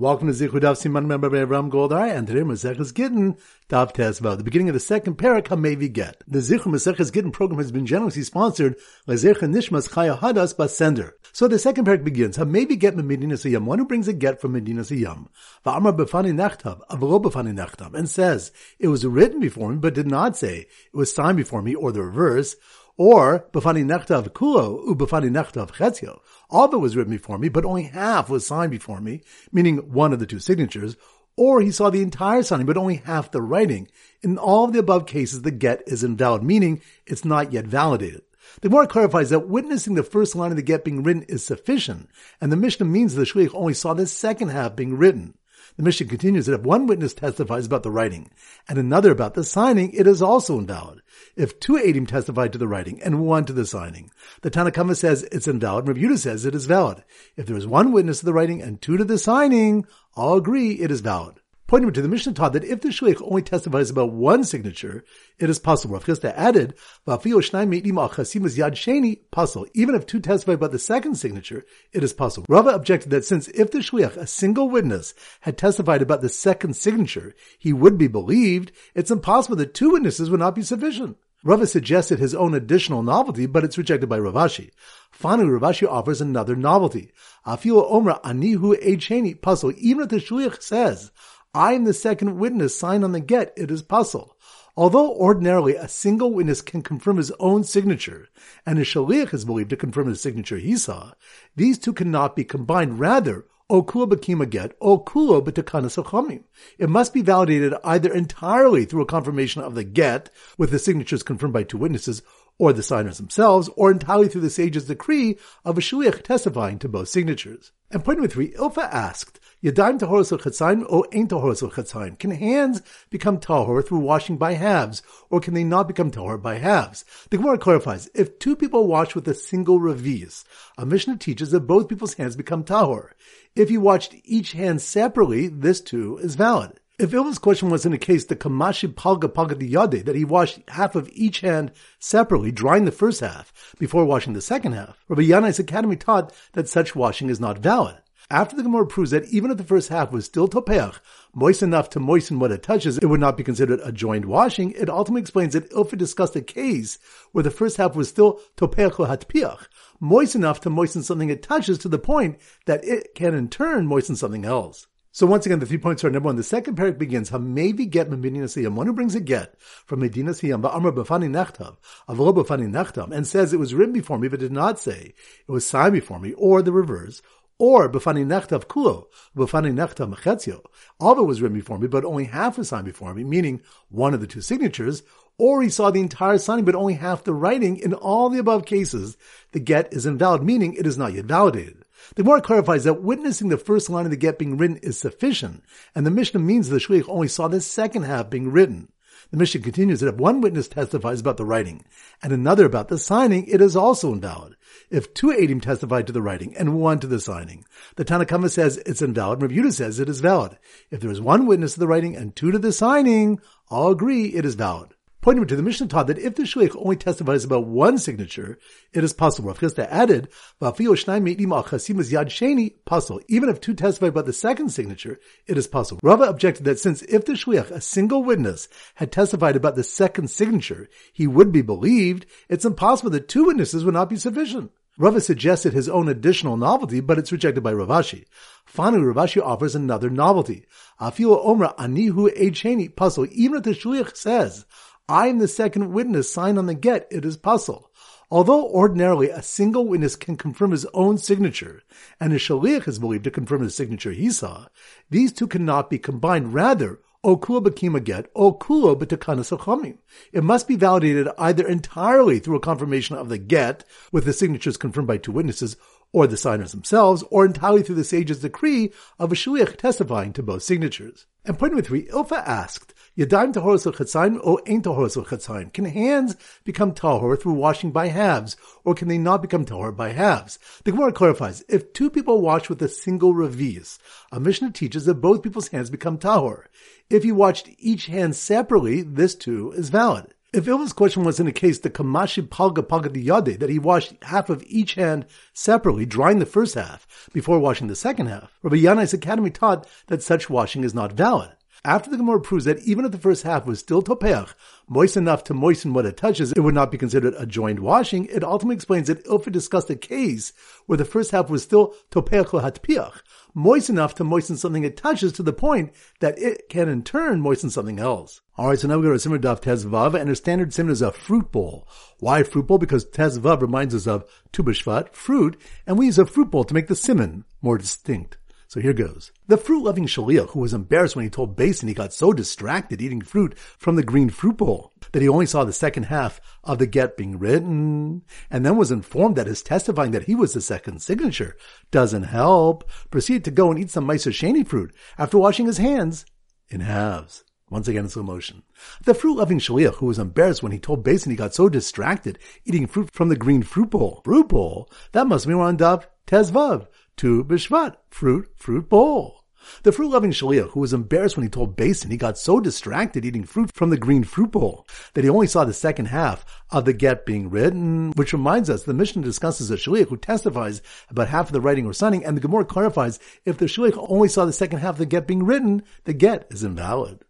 Welcome to Zichud Daf Siman Member Ram Goldhar, and today Maseches Gittin Daf Tesva, the beginning of the second parak Hamevi Get. The Zichud Maseches Gittin program has been generously sponsored by Zech Nishmas Chaya Hadas Basender. So the second parak begins Hamevi Get Medinas Hayam, one who brings a get from Medinas Hayam, Va'amar Befani Nachtav, Avro Befani Nachtav, and says it was written before me, but did not say it was signed before me, or the reverse. Or b'fani nechtav kulo u b'fani nechtav chetzio. All it was written before me, but only half was signed before me, meaning one of the two signatures. Or he saw the entire signing, but only half the writing. In all of the above cases, the get is invalid, meaning it's not yet validated. The Gemara clarifies that witnessing the first line of the get being written is sufficient, and the Mishnah means the shliach only saw the second half being written. The Mishnah continues that if one witness testifies about the writing and another about the signing, it is also invalid. If two Adim testified to the writing and one to the signing, the Tanna Kamma says it's invalid, and Rav says it is valid. If there is one witness to the writing and two to the signing, all agree it is valid pointing to the Mishnah taught that if the shliach only testifies about one signature, it is possible. Rav Chisda added, yad. Even if two testify about the second signature, it is possible. Rava objected that since if the shliach, a single witness, had testified about the second signature, he would be believed, it's impossible that two witnesses would not be sufficient. Rava suggested his own additional novelty, but it's rejected by Rav Ashi. Finally, Rav Ashi offers another novelty. Afil Omra Anihu Echeni pasul. Even if the shliach says, I am the second witness signed on the get, it is pasul. Although ordinarily a single witness can confirm his own signature, and a shaliach is believed to confirm the signature he saw, these two cannot be combined. Rather, okula bakima get, okulo b'takana It must be validated either entirely through a confirmation of the get, with the signatures confirmed by two witnesses, or the signers themselves, or entirely through the sage's decree of a shaliach testifying to both signatures. And point number three, Ilfa asked, Yadayim tahoros chatzayim or ain't tahoros chatzayim? Can hands become tahor through washing by halves, or can they not become tahor by halves? The Gemara clarifies, if two people wash with a single revius, a Mishnah teaches that both people's hands become tahor. If you washed each hand separately, this too is valid. If Ilfa's question was in a case the Kamashi Palga Palga Yade, that he washed half of each hand separately, drying the first half before washing the second half, Rabbi Yanai's academy taught that such washing is not valid. After the Gemara proves that even if the first half was still topeach, moist enough to moisten what it touches, it would not be considered a joined washing, it ultimately explains that Ilfa discussed a case where the first half was still topeach or hatpiach, moist enough to moisten something it touches to the point that it can in turn moisten something else. So once again, the three points are number one. The second parak begins, Hamevi get Medinas Hayam, one who brings a get from Medinas Hayam, Ba'amr Bafani Nechtav, Avro Bafani Nechtav, and says it was written before me, but did not say it was signed before me, or the reverse, or b'fani nechtav kulo, b'fani nechtav mechetzio. All of it was written before me, but only half was signed before me, meaning one of the two signatures, or he saw the entire signing, but only half the writing. In all the above cases, the get is invalid, meaning it is not yet validated. The Gemara clarifies that witnessing the first line of the get being written is sufficient, and the Mishnah means the shliach only saw the second half being written. The Mishnah continues that if one witness testifies about the writing and another about the signing, it is also invalid. If two Adim testified to the writing and one to the signing, the Tanna Kamma says it's invalid, and Rav says it is valid. If there is one witness to the writing and two to the signing, all agree it is valid. Pointing to the Mishnah taught that if the shliach only testifies about one signature, it is possible. Rav added, yad. Even if two testify about the second signature, it is possible. Rava objected that since if the shliach, a single witness, had testified about the second signature, he would be believed, it's impossible that two witnesses would not be sufficient. Rava suggested his own additional novelty, but it's rejected by Rav Ashi. Finally, Rav Ashi offers another novelty. Afilo Omra Anihu Echeni pasul. Even if the shliach says, I am the second witness signed on the get, it is pasul. Although ordinarily a single witness can confirm his own signature, and a shaliach is believed to confirm the signature he saw, these two cannot be combined. Rather, okula bakima get, okulo b'takana It must be validated either entirely through a confirmation of the get, with the signatures confirmed by two witnesses, or the signers themselves, or entirely through the sage's decree of a shaliach testifying to both signatures. And point number three, Ilfa asked, Yadayim tahoros chatzayim or ain't tahoros chatzayim? Can hands become tahor through washing by halves, or can they not become tahor by halves? The Gemara clarifies, if two people wash with a single revius, a Mishnah teaches that both people's hands become tahor. If you washed each hand separately, this too is valid. If Ilfa's question was in a case the kamashi palga palga yade, that he washed half of each hand separately, drying the first half before washing the second half, Rabbi Yanai's academy taught that such washing is not valid. After the Gemara proves that even if the first half was still topeach, moist enough to moisten what it touches, it would not be considered a joined washing, it ultimately explains that Ilfa discussed a case where the first half was still topeach hatpiach, moist enough to moisten something it touches to the point that it can in turn moisten something else. Alright, so now we go to Simmer Daf Tezvav, and our standard simmer is a fruit bowl. Why fruit bowl? Because Tezvav reminds us of Tu fruit, and we use a fruit bowl to make the simon more distinct. So here goes. The fruit-loving shaliach who was embarrassed when he told Beis Din he got so distracted eating fruit from the green fruit bowl that he only saw the second half of the get being written, and then was informed that his testifying that he was the second signature doesn't help, proceeded to go and eat some Meiser Shani fruit after washing his hands in halves. Once again in slow motion. The fruit-loving shaliach who was embarrassed when he told Beis Din he got so distracted eating fruit from the green fruit bowl. Fruit bowl? That must be on Daf Tezvav Tu Bishvat, fruit, fruit bowl. The fruit-loving shaliach, who was embarrassed when he told Beis Din he got so distracted eating fruit from the green fruit bowl that he only saw the second half of the get being written, which reminds us the Mishnah discusses a shaliach who testifies about half of the writing or signing, and the Gemara clarifies if the shaliach only saw the second half of the get being written, the get is invalid.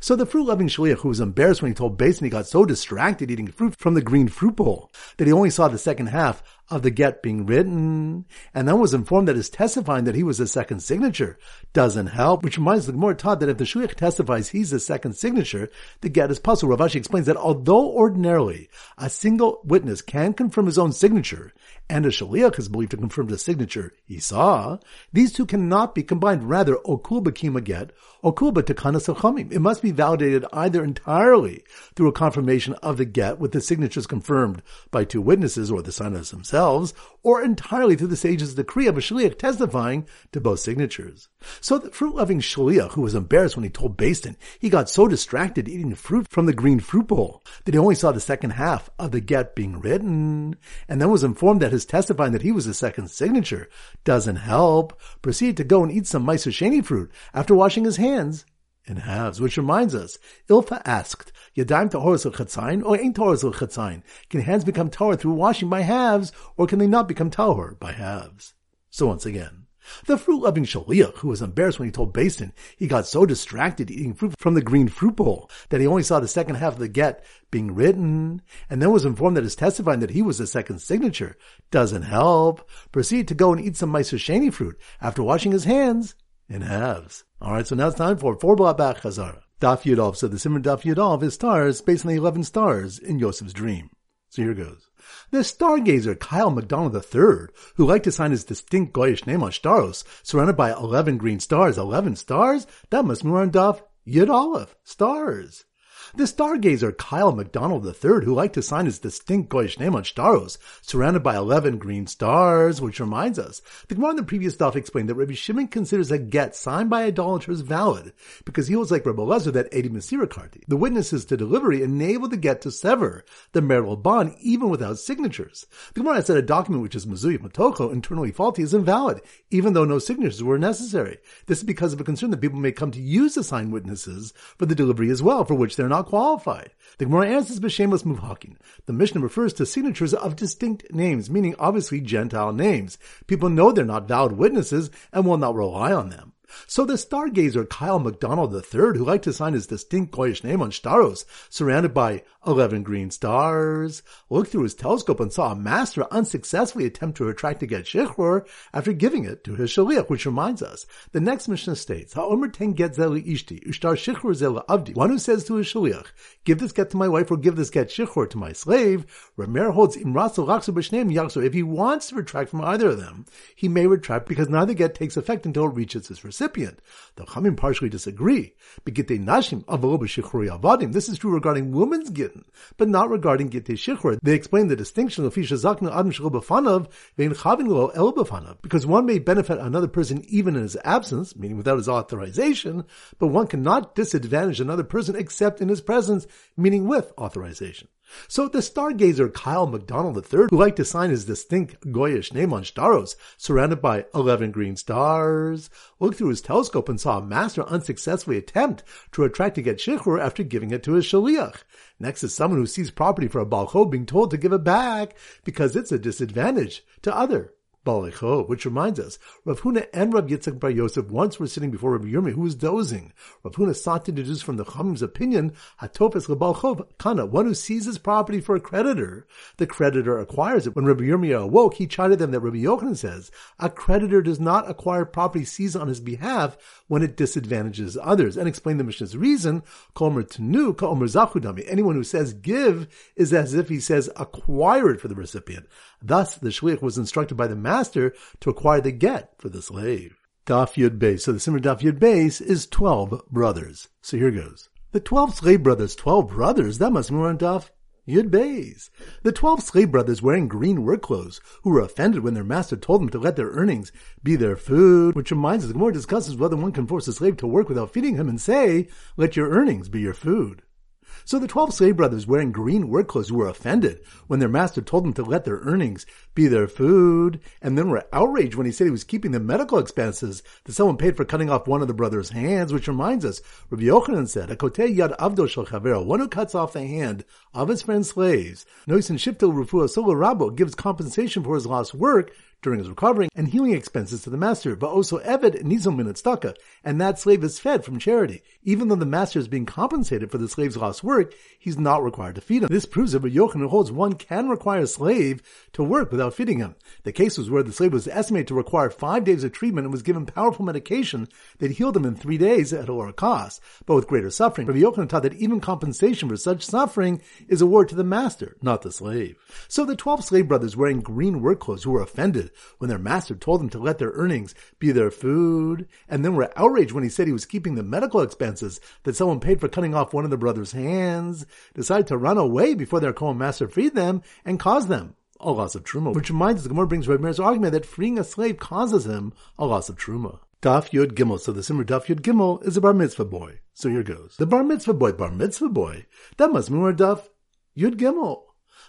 So the fruit-loving shaliach, who was embarrassed when he told Beis Din he got so distracted eating fruit from the green fruit bowl that he only saw the second half of the get being written, and then was informed that his testifying that he was the second signature doesn't help, which reminds the Gemara taught that if the shaliach testifies he's the second signature, the get is pasul. Rav Ashi explains that although ordinarily a single witness can confirm his own signature, and a shaliach is believed to confirm the signature he saw, these two cannot be combined. Rather, okul bekima get, okul betekana sachamim. It must be validated either entirely through a confirmation of the get with the signatures confirmed by two witnesses or the signers themselves, or entirely through the sage's decree of a shaliach testifying to both signatures. So the fruit-loving shaliach, who was embarrassed when he told Beis Din he got so distracted eating fruit from the green fruit bowl that he only saw the second half of the get being written, and then was informed that his testifying that he was the second signature doesn't help, proceeded to go and eat some Meiser Sheni fruit after washing his hands in halves, which reminds us, Ilfa asked, Yadayim tahoras chatzain or ain't tahoras chatzain? Can hands become tahor through washing by halves, or can they not become tahor by halves? So once again, the fruit-loving shaliach, who was embarrassed when he told Beis Din he got so distracted eating fruit from the green fruit bowl that he only saw the second half of the get being written, and then was informed that his testifying that he was the second signature doesn't help, proceeded to go and eat some Meiser Sheni fruit after washing his hands in halves. Alright, so now it's time for four block back Chazara. Daf Yudov, so the Simon Daf Yudov is stars based on the 11 stars in Yosef's dream. So here goes. The stargazer Kyle McDonald III, who liked to sign his distinct Goyish name on Staros, surrounded by 11 green stars. 11 stars? That must be on Daf Yud. Stars. The stargazer Kyle McDonald III, who liked to sign his distinct Goyish name on Staros, surrounded by 11 green stars, which reminds us, the Gemara in the previous stuff explained that Rabbi Shimon considers a get signed by idolaters valid, because he was like Rabbi Lezer that Edi Masirakarti. The witnesses to delivery enable the get to sever the marital bond even without signatures. The Gemara said a document which is Mizuy Matoko, internally faulty, is invalid, even though no signatures were necessary. This is because of a concern that people may come to use the signed witnesses for the delivery as well, for which they're not not qualified. The Gemara answers b'shemus muvhakin. The Mishnah refers to signatures of distinct names, meaning obviously Gentile names. People know they're not valid witnesses and will not rely on them. So the stargazer Kyle McDonald III, who liked to sign his distinct Goyish name on Staros, surrounded by 11 green stars, looked through his telescope and saw a master unsuccessfully attempt to retract to get Shechor after giving it to his Shaliach, which reminds us, the next Mishnah states, Ha'omer ten get zeli ishti, ushtar Shechor zela avdi. One who says to his Shaliach, give this get to my wife or give this get Shechor to my slave, Ramer holds imraso raksu b'shneim yakso. If he wants to retract from either of them, he may retract because neither get takes effect until it reaches his recipient. The Chamim partially disagree. nashim This is true regarding women's get but not regarding Gitte Shichur. They explain the distinction of Fisha Zakna Adam Befanav Vein Chavin Lo El Befanav, because one may benefit another person even in his absence, meaning without his authorization, but one cannot disadvantage another person except in his presence, meaning with authorization. So the stargazer Kyle McDonald III, who liked to sign his distinct Goyish name on staros, surrounded by 11 green stars, looked through his telescope and saw a master unsuccessfully attempt to attract to get shichur after giving it to his shaliach. Next is someone who sees property for a balcho being told to give it back because it's a disadvantage to other Balecho, which reminds us, Rav Huna and Rav Yitzchak Bar Yosef once were sitting before Rav Yirmi, who was dozing. Rav Huna sought to deduce from the Chamim's opinion, Hatopes Lebalchov Kana, one who seizes property for a creditor. The creditor acquires it. When Rabbi Yirmiyah awoke, he chided them that Rabbi Yochanan says, a creditor does not acquire property seized on his behalf when it disadvantages others, and explained the Mishnah's reason, Komer Tenu, Komer Zachudami. Anyone who says give is as if he says acquire it for the recipient. Thus, the shliach was instructed by the master to acquire the get for the slave. Daf Yud Beis. So the Simmer Daf Yud Beis is 12 brothers. So here goes. The 12 slave brothers, 12 brothers, that must be on Daf Yud Beis. The 12 slave brothers wearing green work clothes who were offended when their master told them to let their earnings be their food, which reminds us, the more discusses whether one can force a slave to work without feeding him and say, let your earnings be your food. So the twelve slave brothers wearing green work clothes were offended when their master told them to let their earnings be their food, and then were outraged when he said he was keeping the medical expenses that someone paid for cutting off one of the brothers' hands, which reminds us, Rabbi Yochanan said, Akotei yad avdo shel one who cuts off the hand of his friend's slaves, noisin refuah solo rabo, gives compensation for his lost work, during his recovering and healing expenses to the master, but also Eved Nizom min and that slave is fed from charity. Even though the master is being compensated for the slave's lost work, he's not required to feed him. This proves that Yochanan holds one can require a slave to work without feeding him. The case was where the slave was estimated to require five days of treatment and was given powerful medication that healed him in three days at a lower cost, but with greater suffering. Rabbi Yochanan taught that even compensation for such suffering is awarded to the master, not the slave. So the twelve slave brothers wearing green work clothes who were offended when their master told them to let their earnings be their food, and then were outraged when he said he was keeping the medical expenses that someone paid for cutting off one of the brothers' hands, decided to run away before their Kohen master freed them and caused them a loss of truma, which reminds us the Gemara brings Meir's argument that freeing a slave causes him a loss of truma. Daf Yud Gimel. So the Simmer Daf Yud Gimel is a bar mitzvah boy. So here goes. The bar mitzvah boy, bar mitzvah boy, that must mean we're Daf Yud Gimel.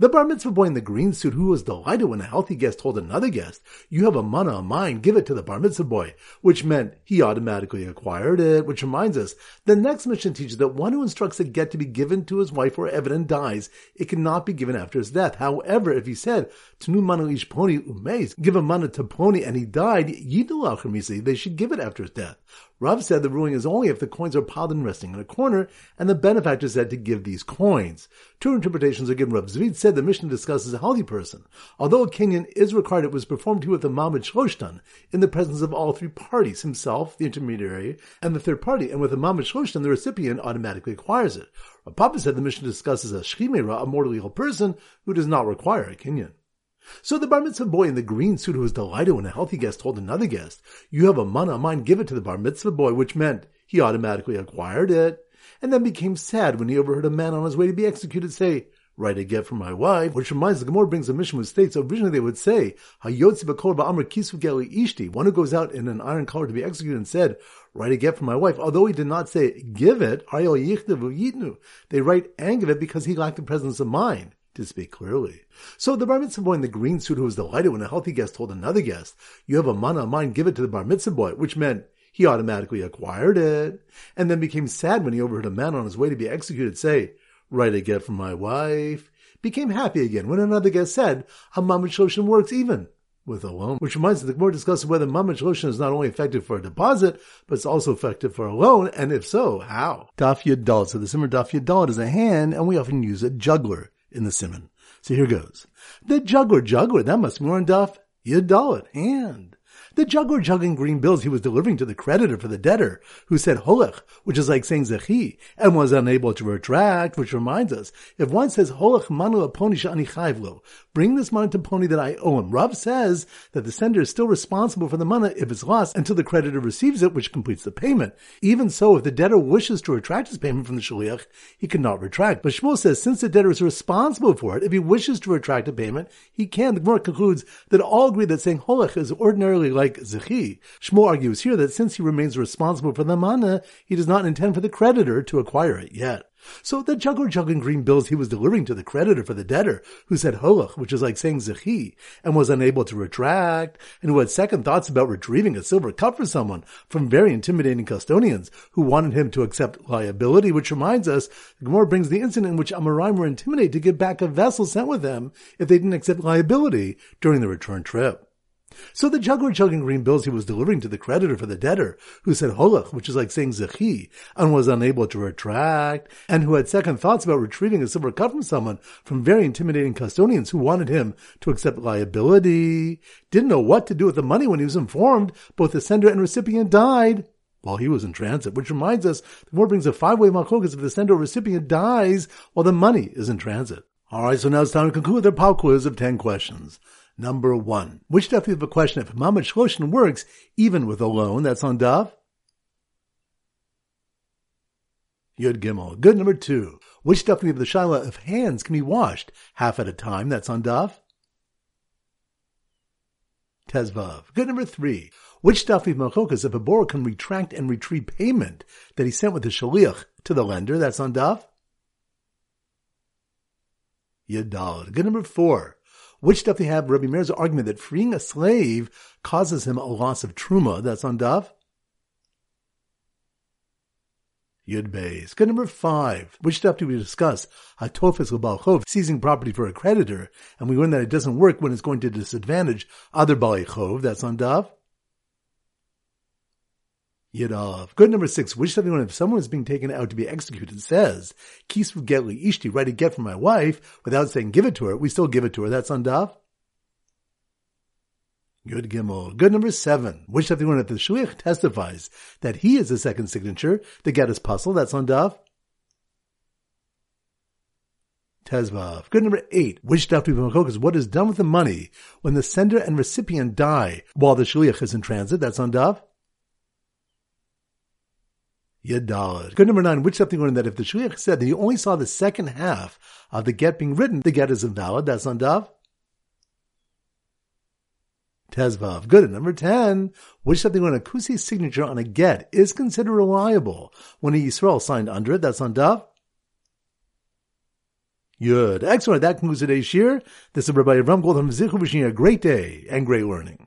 The bar mitzvah boy in the green suit who was delighted when a healthy guest told another guest, you have a mana of mine, give it to the bar mitzvah boy, which meant he automatically acquired it, which reminds us, the next Mishnah teaches that one who instructs a get to be given to his wife or evident dies, it cannot be given after his death. However, if he said, Tnu mana ish pony umeis, give a mana to pony and he died, yidul they should give it after his death. Rav said the ruling is only if the coins are piled and resting in a corner, and the benefactor said to give these coins. Two interpretations are given. Rav Zvid said the Mishnah discusses a healthy person. Although a kinyan is required, it was performed here with a mamad shloshtan, in the presence of all three parties, himself, the intermediary, and the third party, and with a mamad shloshtan, the recipient automatically acquires it. Rav Papa said the Mishnah discusses a shchimera, a mortally ill person, who does not require a kinyan. So the bar mitzvah boy in the green suit who was delighted when a healthy guest told another guest, you have a mana mine, give it to the bar mitzvah boy, which meant he automatically acquired it, and then became sad when he overheard a man on his way to be executed say, write a get for my wife, which reminds the Gemara brings a Mishnah which states originally they would say, kisu ishti, one who goes out in an iron collar to be executed and said, write a get for my wife. Although he did not say give it, they write and give it because he lacked the presence of mind to speak clearly. So the bar mitzvah boy in the green suit who was delighted when a healthy guest told another guest, you have a mana of mine, give it to the bar mitzvah boy, which meant he automatically acquired it, and then became sad when he overheard a man on his way to be executed say, write a get from my wife, became happy again when another guest said, a mamad shloshim works even with a loan, which reminds us the more discusses whether mamad shloshim is not only effective for a deposit, but it's also effective for a loan, and if so, how? Daf Yud So the simmer Daf Yud is a hand, and we often use a juggler in the simon. So here goes. The juggler juggler, that must more Daf Yadalit, hand. The juggler juggling green bills he was delivering to the creditor for the debtor, who said holech, which is like saying zechi, and was unable to retract, which reminds us, if one says holech manu aponi shani chayvlo, bring this money to pony that I owe him. Rav says that the sender is still responsible for the money if it's lost until the creditor receives it, which completes the payment. Even so, if the debtor wishes to retract his payment from the shaliach, he cannot retract. But Shmuel says since the debtor is responsible for it, if he wishes to retract a payment, he can. The Gemara concludes that all agree that saying holech is ordinarily like Zechi. Shmuel argues here that since he remains responsible for the mana, he does not intend for the creditor to acquire it yet. So the juggler juggling green bills he was delivering to the creditor for the debtor, who said holach, which is like saying zechi, and was unable to retract, and who had second thoughts about retrieving a silver cup for someone from very intimidating custodians who wanted him to accept liability, which reminds us, the brings the incident in which Amoraim were intimidated to give back a vessel sent with them if they didn't accept liability during the return trip. So the juggler juggling green bills he was delivering to the creditor for the debtor, who said holach, which is like saying zechi, and was unable to retract, and who had second thoughts about retrieving a silver cup from someone from very intimidating custodians who wanted him to accept liability, didn't know what to do with the money when he was informed both the sender and recipient died while he was in transit, which reminds us the more brings a five-way malchokas if the sender or recipient dies while the money is in transit. Alright, so now it's time to conclude their pop quiz of 10 questions. Number one. Which daf you have a question if Mamad Shloshin works even with a loan? That's on daf. Yud Gimel. Good number two. Which daf we have the shaila if hands can be washed half at a time? That's on daf. Tezvav. Good number three. Which daf we have if a borrower can retract and retrieve payment that he sent with the shaliach to the lender? That's on daf. Yadal. Good number four. Which stuff do they have Rabbi Meir's argument that freeing a slave causes him a loss of truma. That's on Daf. Yud Beis. Good number five. Which stuff do we discuss? Hatofis Chov, seizing property for a creditor, and we learn that it doesn't work when it's going to disadvantage other Bali Chov. That's on Daf. Yidov. Good number six. Which everyone, if someone is being taken out to be executed, says, Kisvu getli ishti, write a get for my wife, without saying give it to her, we still give it to her. That's on Daf. Good Gimel. Good number seven. Which everyone, if the Shliach testifies that he is the second signature, the get is pasul. That's on Daf. Tezvav. Good number eight. Which daf do is what is done with the money when the sender and recipient die while the shliach is in transit. That's on daf. Yadalad. Good number nine, which something learned that if the shliach said that he only saw the second half of the get being written, the get is invalid. That's on Dav. Tezvav. Good. Number 10, which something when a Kusi's signature on a get is considered reliable when a Yisrael signed under it. That's on Dav. Good. Excellent. That concludes today's shiur. This is Rabbi Avram Goldhar Zichu wishing you a great day and great learning.